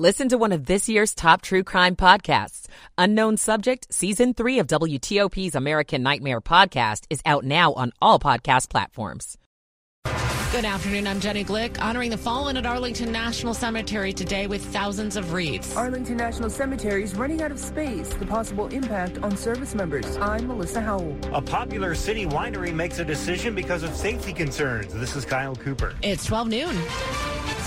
Listen to one of this year's top true crime podcasts. Unknown Subject, Season 3 of WTOP's American Nightmare podcast is out now on all podcast platforms. Good afternoon. I'm Jenny Glick, honoring the fallen at Arlington National Cemetery today with thousands of wreaths. Arlington National Cemetery is running out of space. The possible impact on service members. I'm Melissa Howell. A popular city winery makes a decision because of safety concerns. This is Kyle Cooper. It's 12 noon.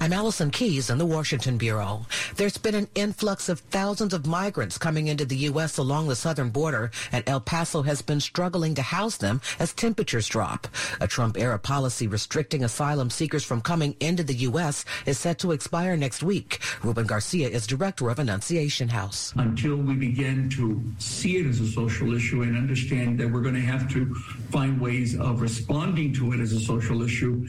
I'm Allison Keyes in the Washington Bureau. There's been an influx of thousands of migrants coming into the U.S. along the southern border, and El Paso has been struggling to house them as temperatures drop. A Trump-era policy restricting asylum seekers from coming into the U.S. is set to expire next week. Ruben Garcia is director of Annunciation House. Until we begin to see it as a social issue and understand that we're going to have to find ways of responding to it as a social issue,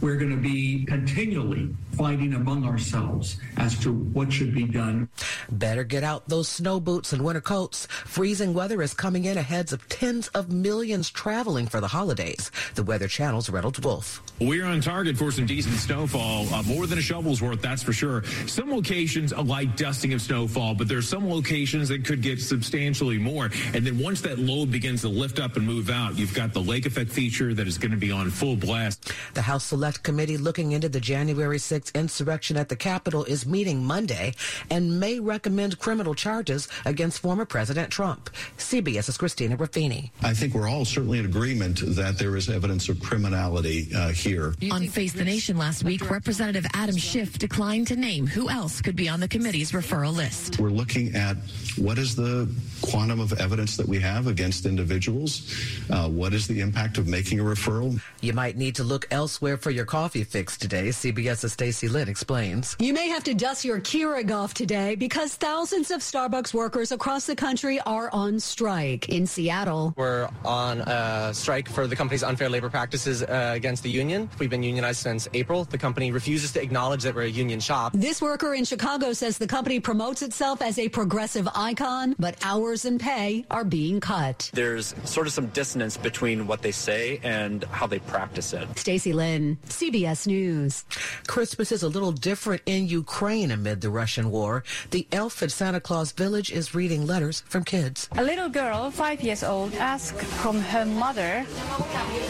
we're going to be continually fighting among ourselves as to what should be done. Better get out those snow boots and winter coats. Freezing weather is coming in ahead of tens of millions traveling for the holidays. The Weather Channel's Reynolds Wolf. We're on target for some decent snowfall, uh, more than a shovel's worth, that's for sure. Some locations a light dusting of snowfall, but there's some locations that could get substantially more. And then once that load begins to lift up and move out, you've got the lake effect feature that is going to be on full blast. The House Select Committee looking into the January 6th insurrection at the Capitol is meeting Monday and may recommend criminal charges against former President Trump. CBS's Christina Ruffini. I think we're all certainly in agreement that there is evidence of criminality uh, here. On Face the Nation last week, Representative Adam Schiff declined to name who else could be on the committee's referral list. We're looking at what is the quantum of evidence that we have against individuals? Uh, what is the impact of making a referral? You might need to look elsewhere for your coffee fix today. CBS's Stacy Lynn explains. You may have to dust your Keurig off today because thousands of Starbucks workers across the country are on strike. In Seattle, we're on a strike for the company's unfair labor practices uh, against the union. We've been unionized since April. The company refuses to acknowledge that we're a union shop. This worker in Chicago says the company promotes itself as a progressive icon, but hours and pay are being cut. There's sort of some dissonance between what they say and how they practice it. Stacy Lynn, CBS News. Christmas is a little different in Ukraine amid the Russian war. The elf at Santa Claus Village is reading letters from kids. A little girl, five years old, asked from her mother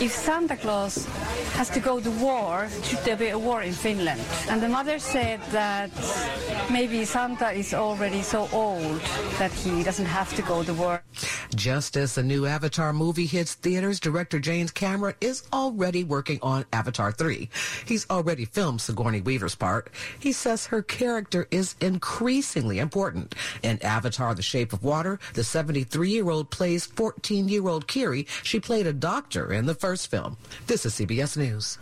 if Santa Claus has to go to war, should there be a war in Finland? And the mother said that maybe Santa is already so old that he doesn't have to go to war. Just as the new Avatar movie hits theaters, director James Cameron is already working on Avatar 3. He's already filmed Sigourney Weaver's part. He says her character is increasingly important. In Avatar The Shape of Water, the 73-year-old plays 14-year-old Kiri. She played a doctor in the first film. This is CBS News.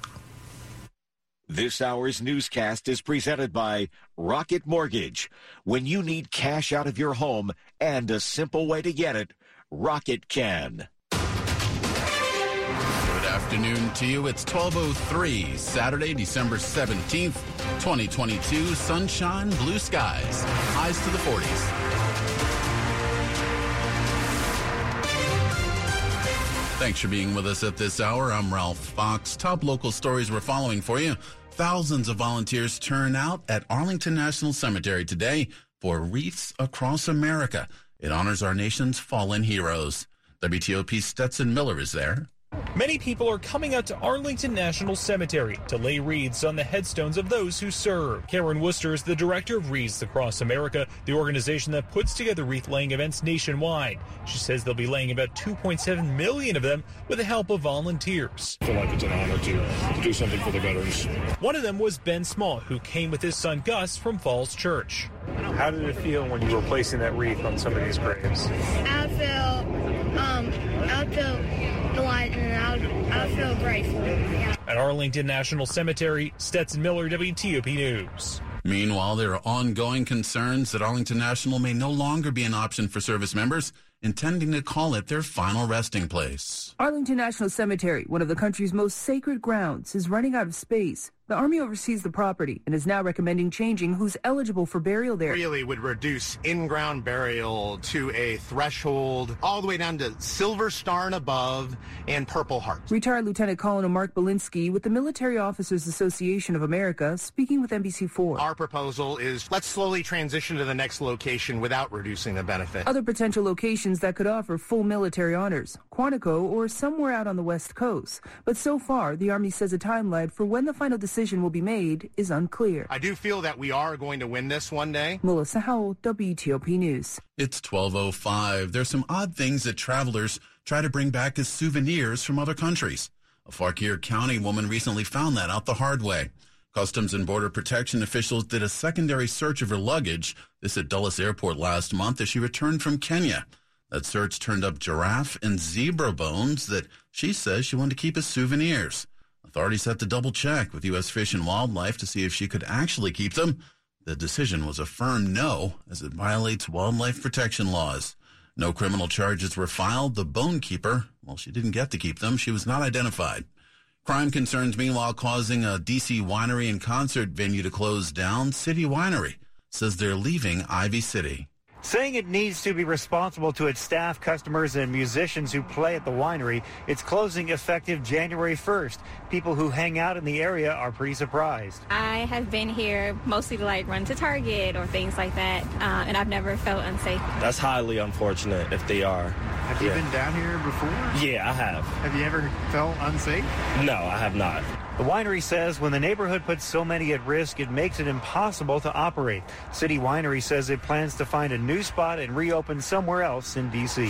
This hour's newscast is presented by Rocket Mortgage. When you need cash out of your home and a simple way to get it, Rocket can. Good afternoon to you. It's 1203, Saturday, December 17th, 2022. Sunshine, blue skies, highs to the 40s. Thanks for being with us at this hour. I'm Ralph Fox. Top local stories we're following for you. Thousands of volunteers turn out at Arlington National Cemetery today for Wreaths Across America. It honors our nation's fallen heroes. WTOP's Stetson Miller is there. Many people are coming out to Arlington National Cemetery to lay wreaths on the headstones of those who served. Karen Worcester is the director of Wreaths Across America, the organization that puts together wreath laying events nationwide. She says they'll be laying about 2.7 million of them with the help of volunteers. I feel like it's an honor to, to do something for the veterans. One of them was Ben Small, who came with his son Gus from Falls Church. How did it feel when you were placing that wreath on some of these graves? I feel, um, I feel delighted and I, I feel grateful. At Arlington National Cemetery, Stetson Miller, WTOP News. Meanwhile, there are ongoing concerns that Arlington National may no longer be an option for service members, intending to call it their final resting place. Arlington National Cemetery, one of the country's most sacred grounds, is running out of space. The Army oversees the property and is now recommending changing who's eligible for burial there. Really would reduce in-ground burial to a threshold all the way down to Silver Star and above and Purple Heart. Retired Lieutenant Colonel Mark Belinsky with the Military Officers Association of America speaking with NBC4. Our proposal is let's slowly transition to the next location without reducing the benefit. Other potential locations that could offer full military honors, Quantico or somewhere out on the West Coast. But so far, the Army says a timeline for when the final decision will be made is unclear. I do feel that we are going to win this one day. Melissa Howell, WTOP News. It's 1205. There's some odd things that travelers try to bring back as souvenirs from other countries. A Fauquier County woman recently found that out the hard way. Customs and Border Protection officials did a secondary search of her luggage, this at Dulles Airport last month as she returned from Kenya. That search turned up giraffe and zebra bones that she says she wanted to keep as souvenirs. Authorities had to double check with U.S. Fish and Wildlife to see if she could actually keep them. The decision was a firm no, as it violates wildlife protection laws. No criminal charges were filed. The bone keeper, well, she didn't get to keep them. She was not identified. Crime concerns, meanwhile, causing a D.C. winery and concert venue to close down. City Winery says they're leaving Ivy City saying it needs to be responsible to its staff, customers, and musicians who play at the winery. It's closing effective January 1st. People who hang out in the area are pretty surprised. I have been here mostly to like run to Target or things like that, uh, and I've never felt unsafe. That's highly unfortunate if they are. Have you yeah. been down here before? Yeah, I have. Have you ever felt unsafe? No, I have not. The winery says when the neighborhood puts so many at risk, it makes it impossible to operate. City Winery says it plans to find a new spot and reopen somewhere else in D.C.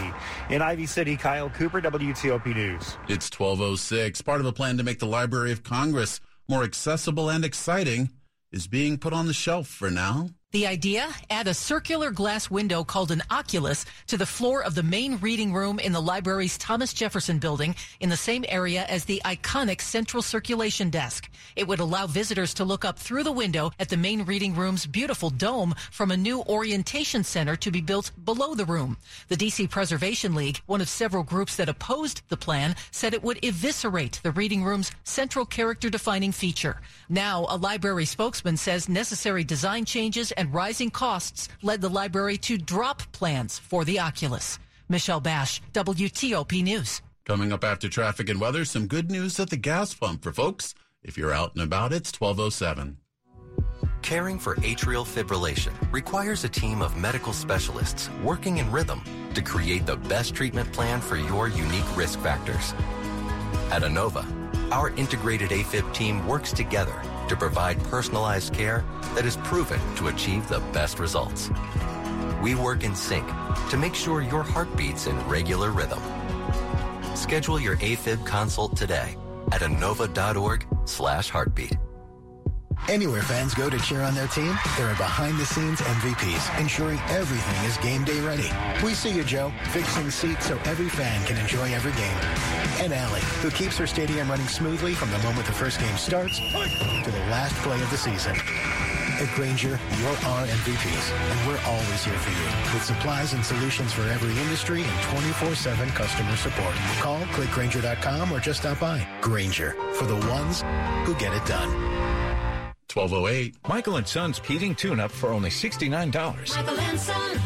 In Ivy City, Kyle Cooper, WTOP News. It's 1206. Part of a plan to make the Library of Congress more accessible and exciting is being put on the shelf for now. The idea? Add a circular glass window called an oculus to the floor of the main reading room in the library's Thomas Jefferson building in the same area as the iconic central circulation desk. It would allow visitors to look up through the window at the main reading room's beautiful dome from a new orientation center to be built below the room. The DC Preservation League, one of several groups that opposed the plan, said it would eviscerate the reading room's central character defining feature. Now, a library spokesman says necessary design changes and and rising costs led the library to drop plans for the Oculus. Michelle Basch, WTOP News. Coming up after traffic and weather, some good news at the gas pump for folks. If you're out and about, it's 1207. Caring for atrial fibrillation requires a team of medical specialists working in rhythm to create the best treatment plan for your unique risk factors. At Inova, our integrated AFib team works together to provide personalized care that is proven to achieve the best results. We work in sync to make sure your heart beats in regular rhythm. Schedule your AFib consult today at inova.org slash heartbeat. Anywhere fans go to cheer on their team, there are behind-the-scenes MVPs, ensuring everything is game day ready. We see you, Joe, fixing seats so every fan can enjoy every game. And Allie, who keeps her stadium running smoothly from the moment the first game starts to the last play of the season. At Grainger, you're our MVPs, and we're always here for you with supplies and solutions for every industry and 24-7 customer support. Call, clickgrainger.com, or just stop by. Grainger, for the ones who get it done. 1208. Michael and Son's heating tune up for only $69. Michael and Son.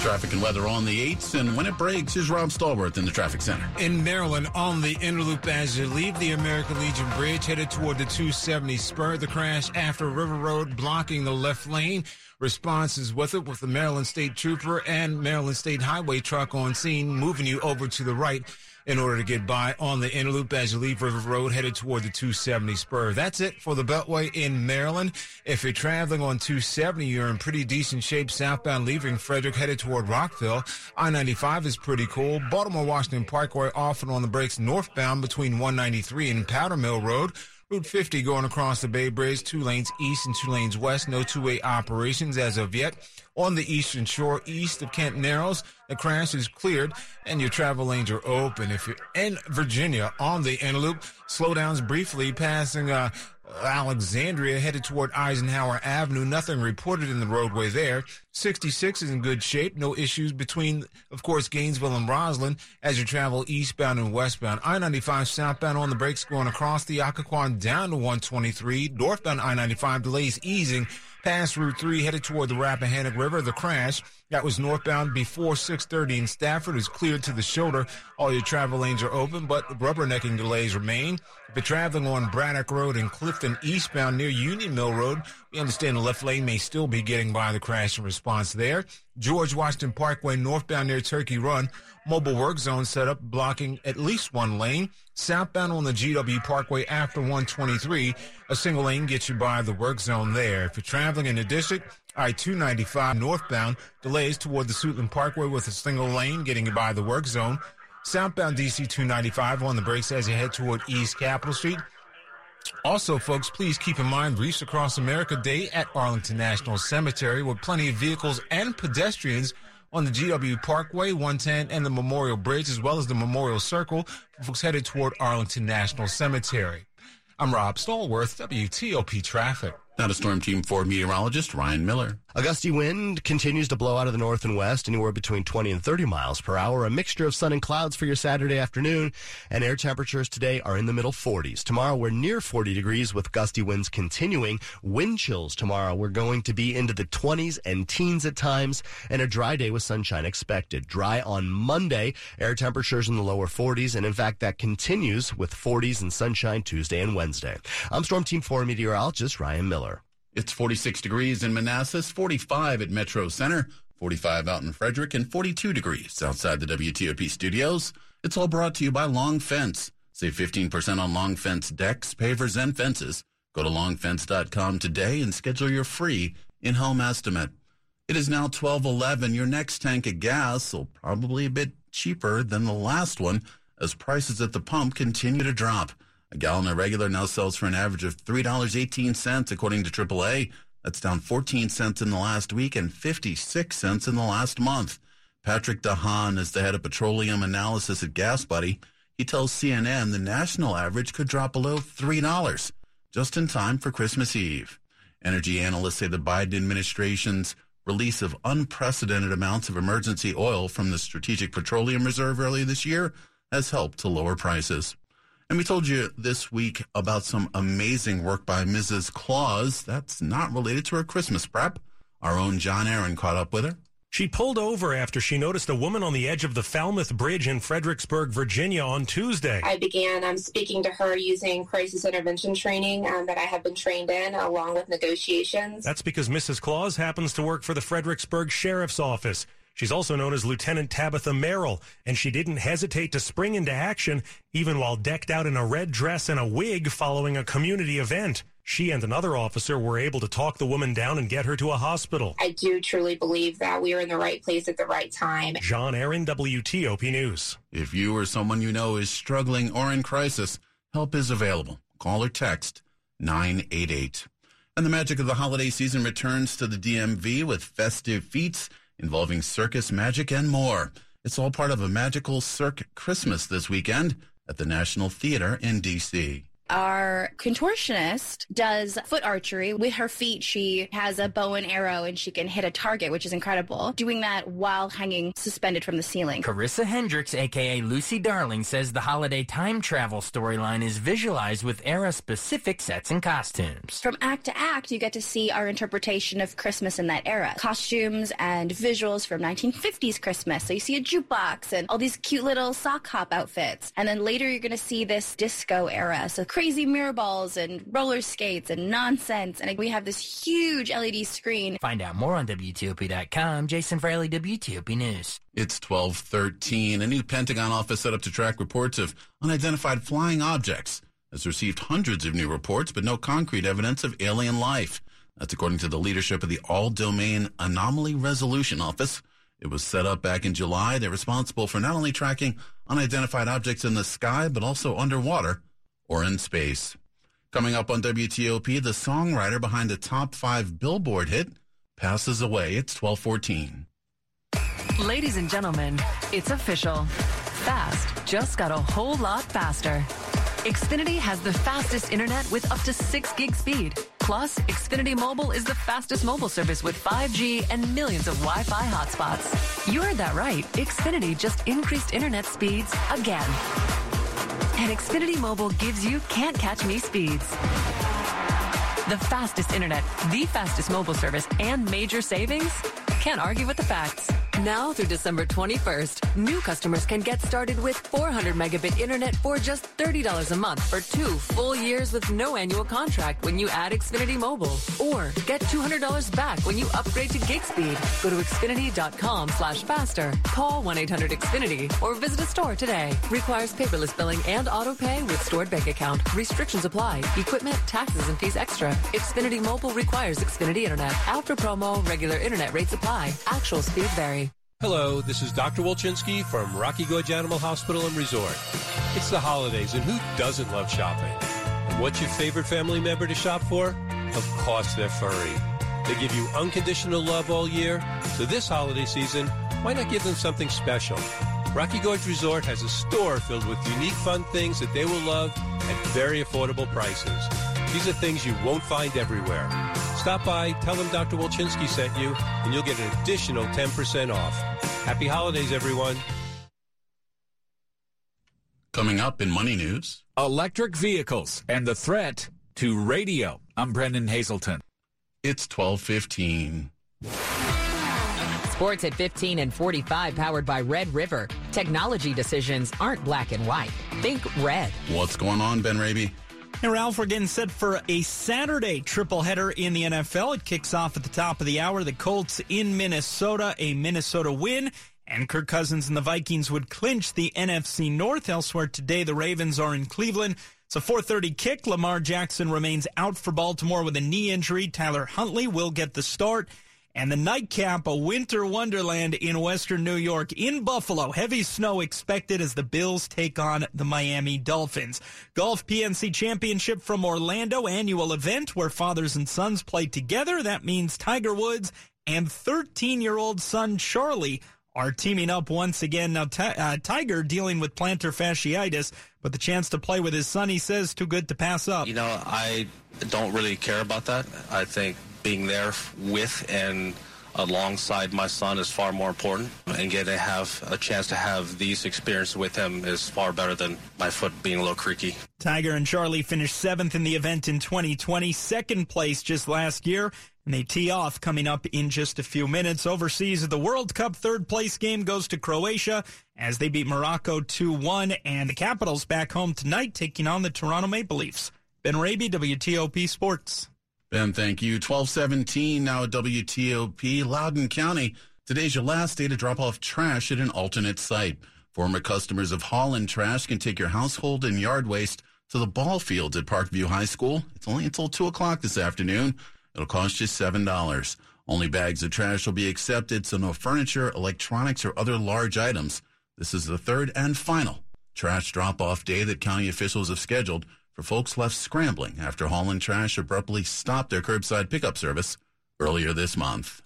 Traffic and weather on the 8s, and when it breaks, is Rob Stallworth in the traffic center. In Maryland, on the Inner Loop as you leave the American Legion Bridge, headed toward the 270 spur, the crash after River Road blocking the left lane. Responses with it with the Maryland State Trooper and Maryland State Highway truck on scene, moving you over to the right in order to get by on the Inner Loop as you leave River Road headed toward the 270 spur. That's it for the Beltway in Maryland. If you're traveling on 270, you're in pretty decent shape southbound leaving Frederick headed toward Rockville. I-95 is pretty cool. Baltimore Washington Parkway often on the brakes northbound between 193 and Powder Mill Road. Route 50 going across the Bay Bridge, two lanes east and two lanes west. No two-way operations as of yet. On the eastern shore, east of Kent Narrows, the crash is cleared and your travel lanes are open. If you're in Virginia on the Inner Loop, slowdowns briefly passing uh, Alexandria headed toward Eisenhower Avenue. Nothing reported in the roadway there. 66 is in good shape. No issues between, of course, Gainesville and Rosslyn as you travel eastbound and westbound. I-95 southbound on the brakes going across the Occoquan down to 123. Northbound I-95 delays easing past Route 3 headed toward the Rappahannock River. The crash that was northbound before 630 in Stafford is cleared to the shoulder. All your travel lanes are open, but rubbernecking delays remain. If you're traveling on Braddock Road and Clifton eastbound near Union Mill Road, we understand the left lane may still be getting by the crash and response there. George Washington Parkway northbound near Turkey Run. Mobile work zone set up blocking at least one lane. Southbound on the GW Parkway after 123, a single lane gets you by the work zone there. If you're traveling in the district, I-295 northbound delays toward the Suitland Parkway with a single lane getting by the work zone. Southbound DC 295 on the brakes as you head toward East Capitol Street. Also, folks, please keep in mind Wreaths Across America Day at Arlington National Cemetery with plenty of vehicles and pedestrians on the GW Parkway, 110, and the Memorial Bridge, as well as the Memorial Circle for folks headed toward Arlington National Cemetery. I'm Rob Stallworth, WTOP Traffic. Now to Storm Team 4 meteorologist Ryan Miller. A gusty wind continues to blow out of the north and west, anywhere between 20 and 30 miles per hour. A mixture of sun and clouds for your Saturday afternoon, and air temperatures today are in the middle 40s. Tomorrow we're near 40 degrees with gusty winds continuing. Wind chills tomorrow we're going to be into the 20s and teens at times, and a dry day with sunshine expected. Dry on Monday, air temperatures in the lower 40s, and in fact that continues with 40s and sunshine Tuesday and Wednesday. I'm Storm Team 4 meteorologist Ryan Miller. It's 46 degrees in Manassas, 45 at Metro Center, 45 out in Frederick, and 42 degrees outside the WTOP studios. It's all brought to you by Long Fence. Save 15% on Long Fence decks, pavers, and fences. Go to longfence.com today and schedule your free in-home estimate. It is now 1211. Your next tank of gas will probably a bit cheaper than the last one as prices at the pump continue to drop. A gallon of regular now sells for an average of $3.18 according to AAA. That's down 14 cents in the last week and 56 cents in the last month. Patrick DeHaan is the head of petroleum analysis at GasBuddy. He tells CNN the national average could drop below $3 just in time for Christmas Eve. Energy analysts say the Biden administration's release of unprecedented amounts of emergency oil from the Strategic Petroleum Reserve earlier this year has helped to lower prices. And we told you this week about some amazing work by Mrs. Claus that's not related to her Christmas prep. Our own John Aaron caught up with her. She pulled over after she noticed a woman on the edge of the Falmouth Bridge in Fredericksburg, Virginia on Tuesday. I began um, speaking to her using crisis intervention training um, that I have been trained in, along with negotiations. That's because Mrs. Claus happens to work for the Fredericksburg Sheriff's Office. She's also known as Lieutenant Tabitha Merrill, and she didn't hesitate to spring into action even while decked out in a red dress and a wig following a community event. She and another officer were able to talk the woman down and get her to a hospital. I do truly believe that we are in the right place at the right time. John Aaron, WTOP News. If you or someone you know is struggling or in crisis, help is available. Call or text 988. And the magic of the holiday season returns to the DMV with festive feats involving circus, magic, and more. It's all part of a magical Cirque Christmas this weekend at the National Theater in D.C. Our contortionist does foot archery. With her feet, she has a bow and arrow and she can hit a target, which is incredible. Doing that while hanging suspended from the ceiling. Carissa Hendricks, aka Lucy Darling, says the holiday time travel storyline is visualized with era specific sets and costumes. From act to act, you get to see our interpretation of Christmas in that era. Costumes and visuals from 1950s Christmas. So you see a jukebox and all these cute little sock hop outfits. And then later you're going to see this disco era. So crazy mirror balls and roller skates and nonsense. And we have this huge LED screen. Find out more on WTOP.com. Jason Fraley, WTOP News. It's 1213. A new Pentagon office set up to track reports of unidentified flying objects has received hundreds of new reports, but no concrete evidence of alien life. That's according to the leadership of the All Domain Anomaly Resolution Office. It was set up back in July. They're responsible for not only tracking unidentified objects in the sky, but also underwater or in space. Coming up on WTOP, the songwriter behind the top five Billboard hit passes away. It's 1214. Ladies and gentlemen, it's official. Fast just got a whole lot faster. Xfinity has the fastest internet with up to 6 gig speed. Plus, Xfinity Mobile is the fastest mobile service with 5G and millions of Wi-Fi hotspots. You heard that right. Xfinity just increased internet speeds again. And Xfinity Mobile gives you can't catch me speeds. The fastest internet, the fastest mobile service, and major savings? Can't argue with the facts. Now through December 21st, new customers can get started with 400 megabit internet for just $30 a month for two full years with no annual contract when you add Xfinity Mobile. Or get $200 back when you upgrade to gig speed. Go to Xfinity.com slash faster. Call 1-800-XFINITY or visit a store today. Requires paperless billing and auto pay with stored bank account. Restrictions apply. Equipment, taxes, and fees extra. Xfinity Mobile requires Xfinity Internet. After promo, regular internet rates apply. Actual speed vary. Hello, this is Dr. Wolchinski from Rocky Gorge Animal Hospital and Resort. It's the holidays, and who doesn't love shopping? And what's your favorite family member to shop for? Of course, they're furry. They give you unconditional love all year, so this holiday season, why not give them something special? Rocky Gorge Resort has a store filled with unique fun things that they will love at very affordable prices. These are things you won't find everywhere. Stop by, tell them Dr. Wolchinski sent you, and you'll get an additional 10% off. Happy holidays, everyone. Coming up in Money News. Electric vehicles and the threat to radio. I'm Brennan Haselton. It's 1215. Sports at 15 and 45 powered by Red River. Technology decisions aren't black and white. Think red. What's going on, Ben Raby? Hey, Ralph, we're getting set for a Saturday triple header in the NFL. It kicks off at the top of the hour. The Colts in Minnesota, a Minnesota win. And Kirk Cousins and the Vikings would clinch the NFC North. Elsewhere today, the Ravens are in Cleveland. It's a 4:30 kick. Lamar Jackson remains out for Baltimore with a knee injury. Tyler Huntley will get the start. And the nightcap, a winter wonderland in western New York in Buffalo. Heavy snow expected as the Bills take on the Miami Dolphins. Golf PNC Championship from Orlando, annual event where fathers and sons play together. That means Tiger Woods and 13 year old son Charlie are teaming up once again. Now, uh, Tiger dealing with plantar fasciitis, but the chance to play with his son, he says, too good to pass up. You know, I don't really care about that. I think being there with and alongside my son is far more important and getting to have a chance to have these experiences with him is far better than my foot being a little creaky. Tiger and Charlie finished seventh in the event in 2020, second place just last year. And they tee off coming up in just a few minutes. Overseas, the World Cup third place game goes to Croatia as they beat Morocco 2-1. And the Capitals back home tonight taking on the Toronto Maple Leafs. Ben Raby, WTOP Sports. Ben, thank you. 1217 now at WTOP, Loudoun County. Today's your last day to drop off trash at an alternate site. Former customers of Holland Trash can take your household and yard waste to the ball fields at Parkview High School. It's only until 2 o'clock this afternoon. It'll cost you $7. Only bags of trash will be accepted, so no furniture, electronics, or other large items. This is the third and final trash drop-off day that county officials have scheduled for folks left scrambling after Holland Trash abruptly stopped their curbside pickup service earlier this month.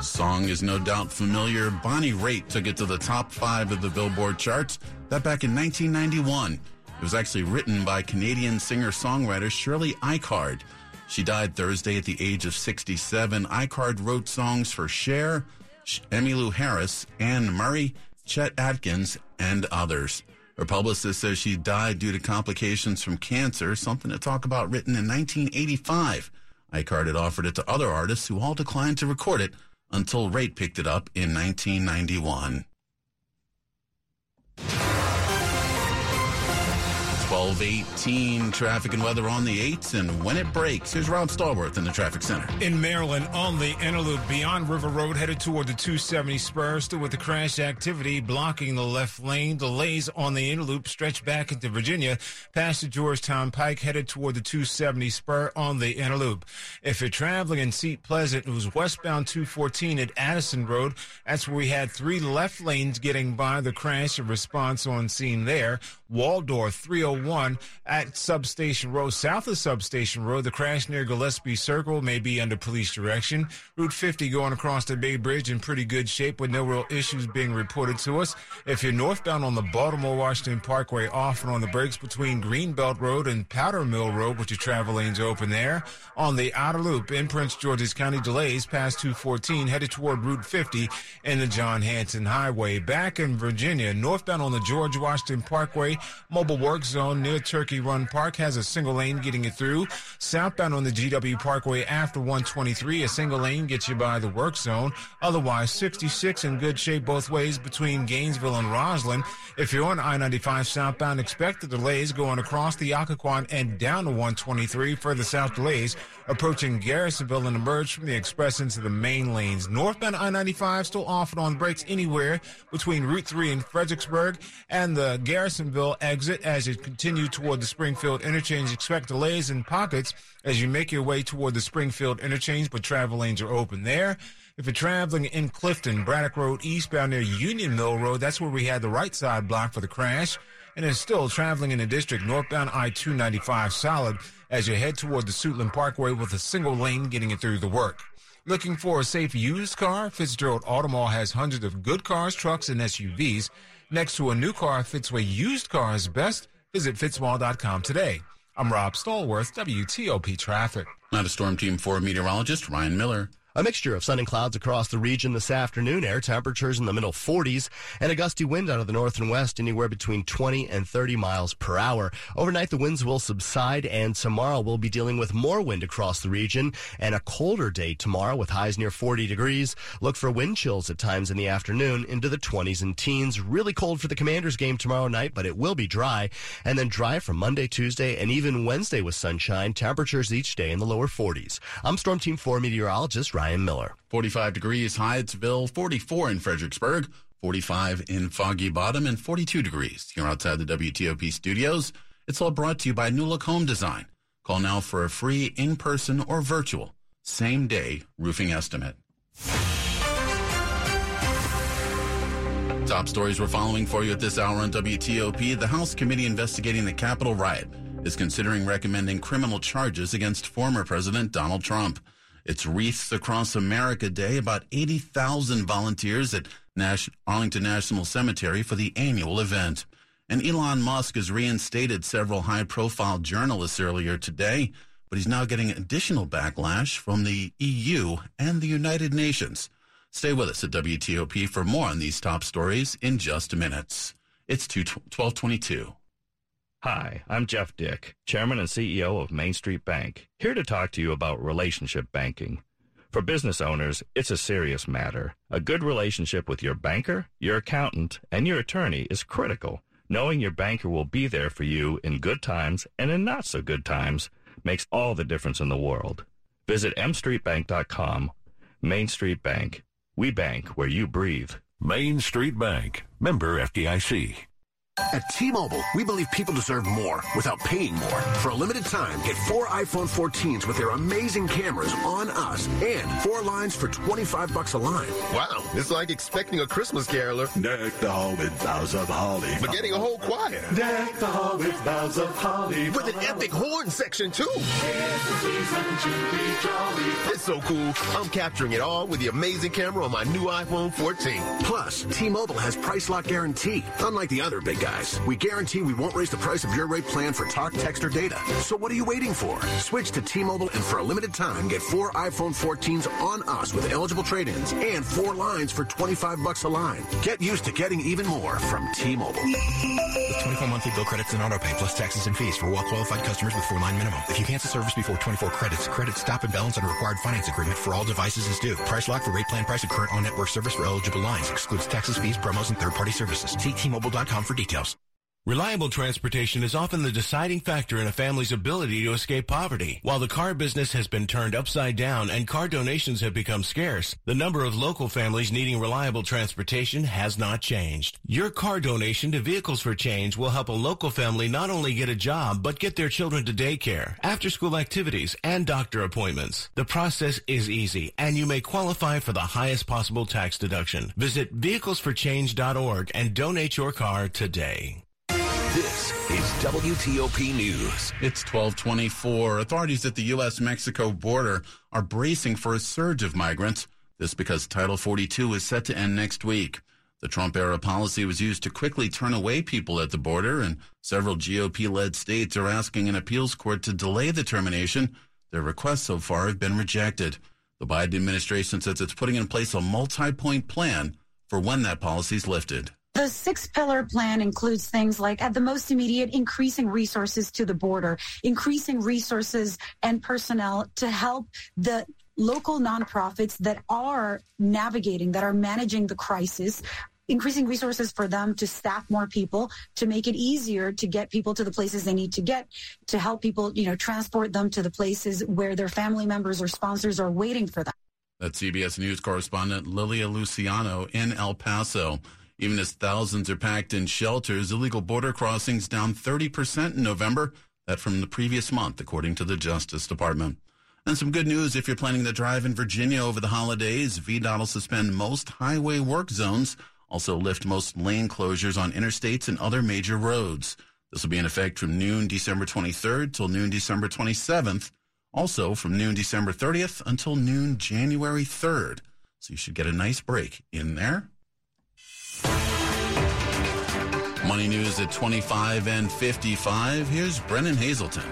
Song is no doubt familiar. Bonnie Raitt took it to the top five of the Billboard charts. That back in 1991. It was actually written by Canadian singer-songwriter Shirley Eikhard. She died Thursday at the age of 67. Eikhard wrote songs for Cher, Emmylou Harris, Anne Murray, Chet Atkins, and others. Her publicist says she died due to complications from cancer, something to talk about written in 1985. Eikhard had offered it to other artists who all declined to record it until Raitt picked it up in 1991. 1218 traffic and weather on the 8s and when it breaks here's rob stallworth in the traffic center. In maryland on the inner loop beyond river road headed toward the 270 spur still with the crash activity blocking the left lane. Delays on the inner loop stretch back into virginia. Past the georgetown pike headed toward the 270 spur on the inner loop. If you're traveling in seat pleasant it was westbound 214 at addison road. That's where we had three left lanes getting by. The crash a response on scene there. Waldorf 301 1 at Substation Road. South of Substation Road, the crash near Gillespie Circle may be under police direction. Route 50 going across the Bay Bridge in pretty good shape with no real issues being reported to us. If you're northbound on the Baltimore Washington Parkway, off and on the brakes between Greenbelt Road and Powder Mill Road, which your travel lanes open there. On the outer loop in Prince George's County, delays past 214 headed toward Route 50 and the John Hanson Highway. Back in Virginia, northbound on the George Washington Parkway, mobile work zone near Turkey Run Park has a single lane getting you through. Southbound on the GW Parkway after 123, a single lane gets you by the work zone. Otherwise, 66 in good shape both ways between Gainesville and Rosslyn. If you're on I-95 southbound, expect the delays going across the Occoquan and down to 123. Further south delays approaching Garrisonville and emerge from the express into the main lanes. Northbound I-95 still off and on brakes anywhere between Route 3 and Fredericksburg and the Garrisonville exit as you continue toward the Springfield interchange. Expect delays in pockets as you make your way toward the Springfield interchange, but travel lanes are open there. If you're traveling in Clifton, Braddock Road eastbound near Union Mill Road, that's where we had the right side block for the crash. And is still traveling in the district northbound I-295 solid as you head toward the Suitland Parkway with a single lane getting it through the work. Looking for a safe used car? Fitzgerald Automall has hundreds of good cars, trucks, and SUVs. Next to a new car fits where used car is best. Visit fitzmall.com today. I'm Rob Stallworth, WTOP Traffic. Not a Storm Team 4 meteorologist, Ryan Miller. A mixture of sun and clouds across the region this afternoon. Air temperatures in the middle 40s and a gusty wind out of the north and west anywhere between 20 and 30 miles per hour. Overnight, the winds will subside and tomorrow we'll be dealing with more wind across the region and a colder day tomorrow with highs near 40 degrees. Look for wind chills at times in the afternoon into the 20s and teens. Really cold for the Commanders game tomorrow night, but it will be dry and then dry from Monday, Tuesday, and even Wednesday with sunshine. Temperatures each day in the lower 40s. I'm Storm Team 4 meteorologist Ryan. Ryan Miller. 45 degrees Hyattsville, 44 in Fredericksburg, 45 in Foggy Bottom, and 42 degrees here outside the WTOP studios. It's all brought to you by New Look Home Design. Call now for a free in-person or virtual same day roofing estimate. Top stories we're following for you at this hour on WTOP. The House committee investigating the Capitol riot is considering recommending criminal charges against former President Donald Trump. It's Wreaths Across America Day. About 80,000 volunteers at Nash- Arlington National Cemetery for the annual event. And Elon Musk has reinstated several high profile journalists earlier today, but he's now getting additional backlash from the EU and the United Nations. Stay with us at WTOP for more on these top stories in just minutes. It's 1222. Hi, I'm Jeff Dick, Chairman and CEO of Main Street Bank, here to talk to you about relationship banking. For business owners, it's a serious matter. A good relationship with your banker, your accountant, and your attorney is critical. Knowing your banker will be there for you in good times and in not so good times makes all the difference in the world. Visit mstreetbank.com. Main Street Bank. We bank where you breathe. Main Street Bank. Member FDIC. At T-Mobile, we believe people deserve more without paying more. For a limited time, get four iPhone 14s with their amazing cameras on us and four lines for 25 bucks a line. Wow, it's like expecting a Christmas caroler. Deck the hall with boughs of holly. But getting a whole choir. Deck the hall with boughs of holly. With an epic horn section, too. It's so cool. I'm capturing it all with the amazing camera on my new iPhone 14. Plus, T-Mobile has price lock guarantee, unlike the other big guys. We guarantee we won't raise the price of your rate plan for talk, text, or data. So what are you waiting for? Switch to T-Mobile and for a limited time, get four iPhone 14s on us with eligible trade-ins and four lines for 25 bucks a line. Get used to getting even more from T-Mobile. With 24 monthly bill credits and auto pay plus taxes and fees for well-qualified customers with four-line minimum. If you cancel service before 24 credits, credit stop and balance on a required finance agreement for all devices is due. Price lock for rate plan price and current on-network service for eligible lines. Excludes taxes, fees, promos, and third-party services. See T-Mobile.com for details. House. Reliable transportation is often the deciding factor in a family's ability to escape poverty. While the car business has been turned upside down and car donations have become scarce, the number of local families needing reliable transportation has not changed. Your car donation to Vehicles for Change will help a local family not only get a job, but get their children to daycare, after school activities, and doctor appointments. The process is easy, and you may qualify for the highest possible tax deduction. Visit vehiclesforchange.org and donate your car today. This is WTOP News. It's 1224. Authorities at the U.S.-Mexico border are bracing for a surge of migrants. This because Title 42 is set to end next week. The Trump-era policy was used to quickly turn away people at the border, and several GOP-led states are asking an appeals court to delay the termination. Their requests so far have been rejected. The Biden administration says it's putting in place a multi-point plan for when that policy is lifted. The six pillar plan includes things like, at the most immediate, increasing resources to the border, increasing resources and personnel to help the local nonprofits that are navigating, that are managing the crisis, increasing resources for them to staff more people, to make it easier to get people to the places they need to get, to help people, you know, transport them to the places where their family members or sponsors are waiting for them. That's CBS News correspondent Lilia Luciano in El Paso. Even as thousands are packed in shelters, illegal border crossings down 30% in November. That from the previous month, according to the Justice Department. And some good news if you're planning to drive in Virginia over the holidays, VDOT will suspend most highway work zones, also lift most lane closures on interstates and other major roads. This will be in effect from noon December 23rd till noon December 27th. Also from noon December 30th until noon January 3rd. So you should get a nice break in there. Money news at 25 and 55. Here's Brennan Haselton.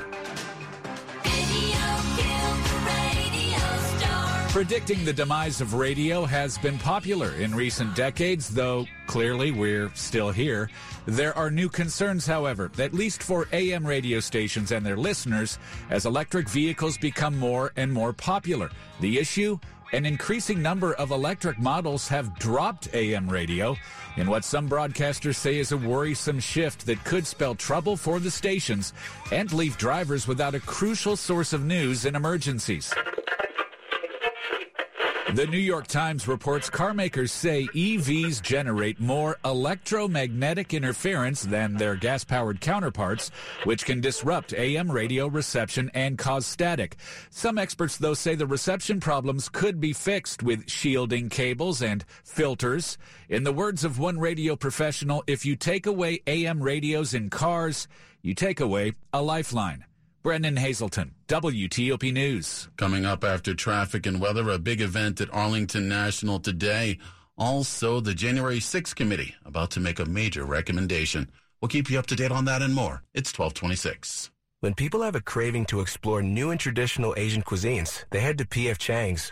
Predicting the demise of radio has been popular in recent decades, though clearly we're still here. There are new concerns, however, at least for AM radio stations and their listeners, as electric vehicles become more and more popular. The issue? An increasing number of electric models have dropped AM radio in what some broadcasters say is a worrisome shift that could spell trouble for the stations and leave drivers without a crucial source of news in emergencies. The New York Times reports carmakers say EVs generate more electromagnetic interference than their gas powered counterparts, which can disrupt AM radio reception and cause static. Some experts, though, say the reception problems could be fixed with shielding cables and filters. In the words of one radio professional, if you take away AM radios in cars, you take away a lifeline. Brennan Haselton, WTOP News. Coming up after traffic and weather, a big event at Arlington National today. Also, the January 6th committee about to make a major recommendation. We'll keep you up to date on that and more. It's 1226. When people have a craving to explore new and traditional Asian cuisines, they head to P.F. Chang's.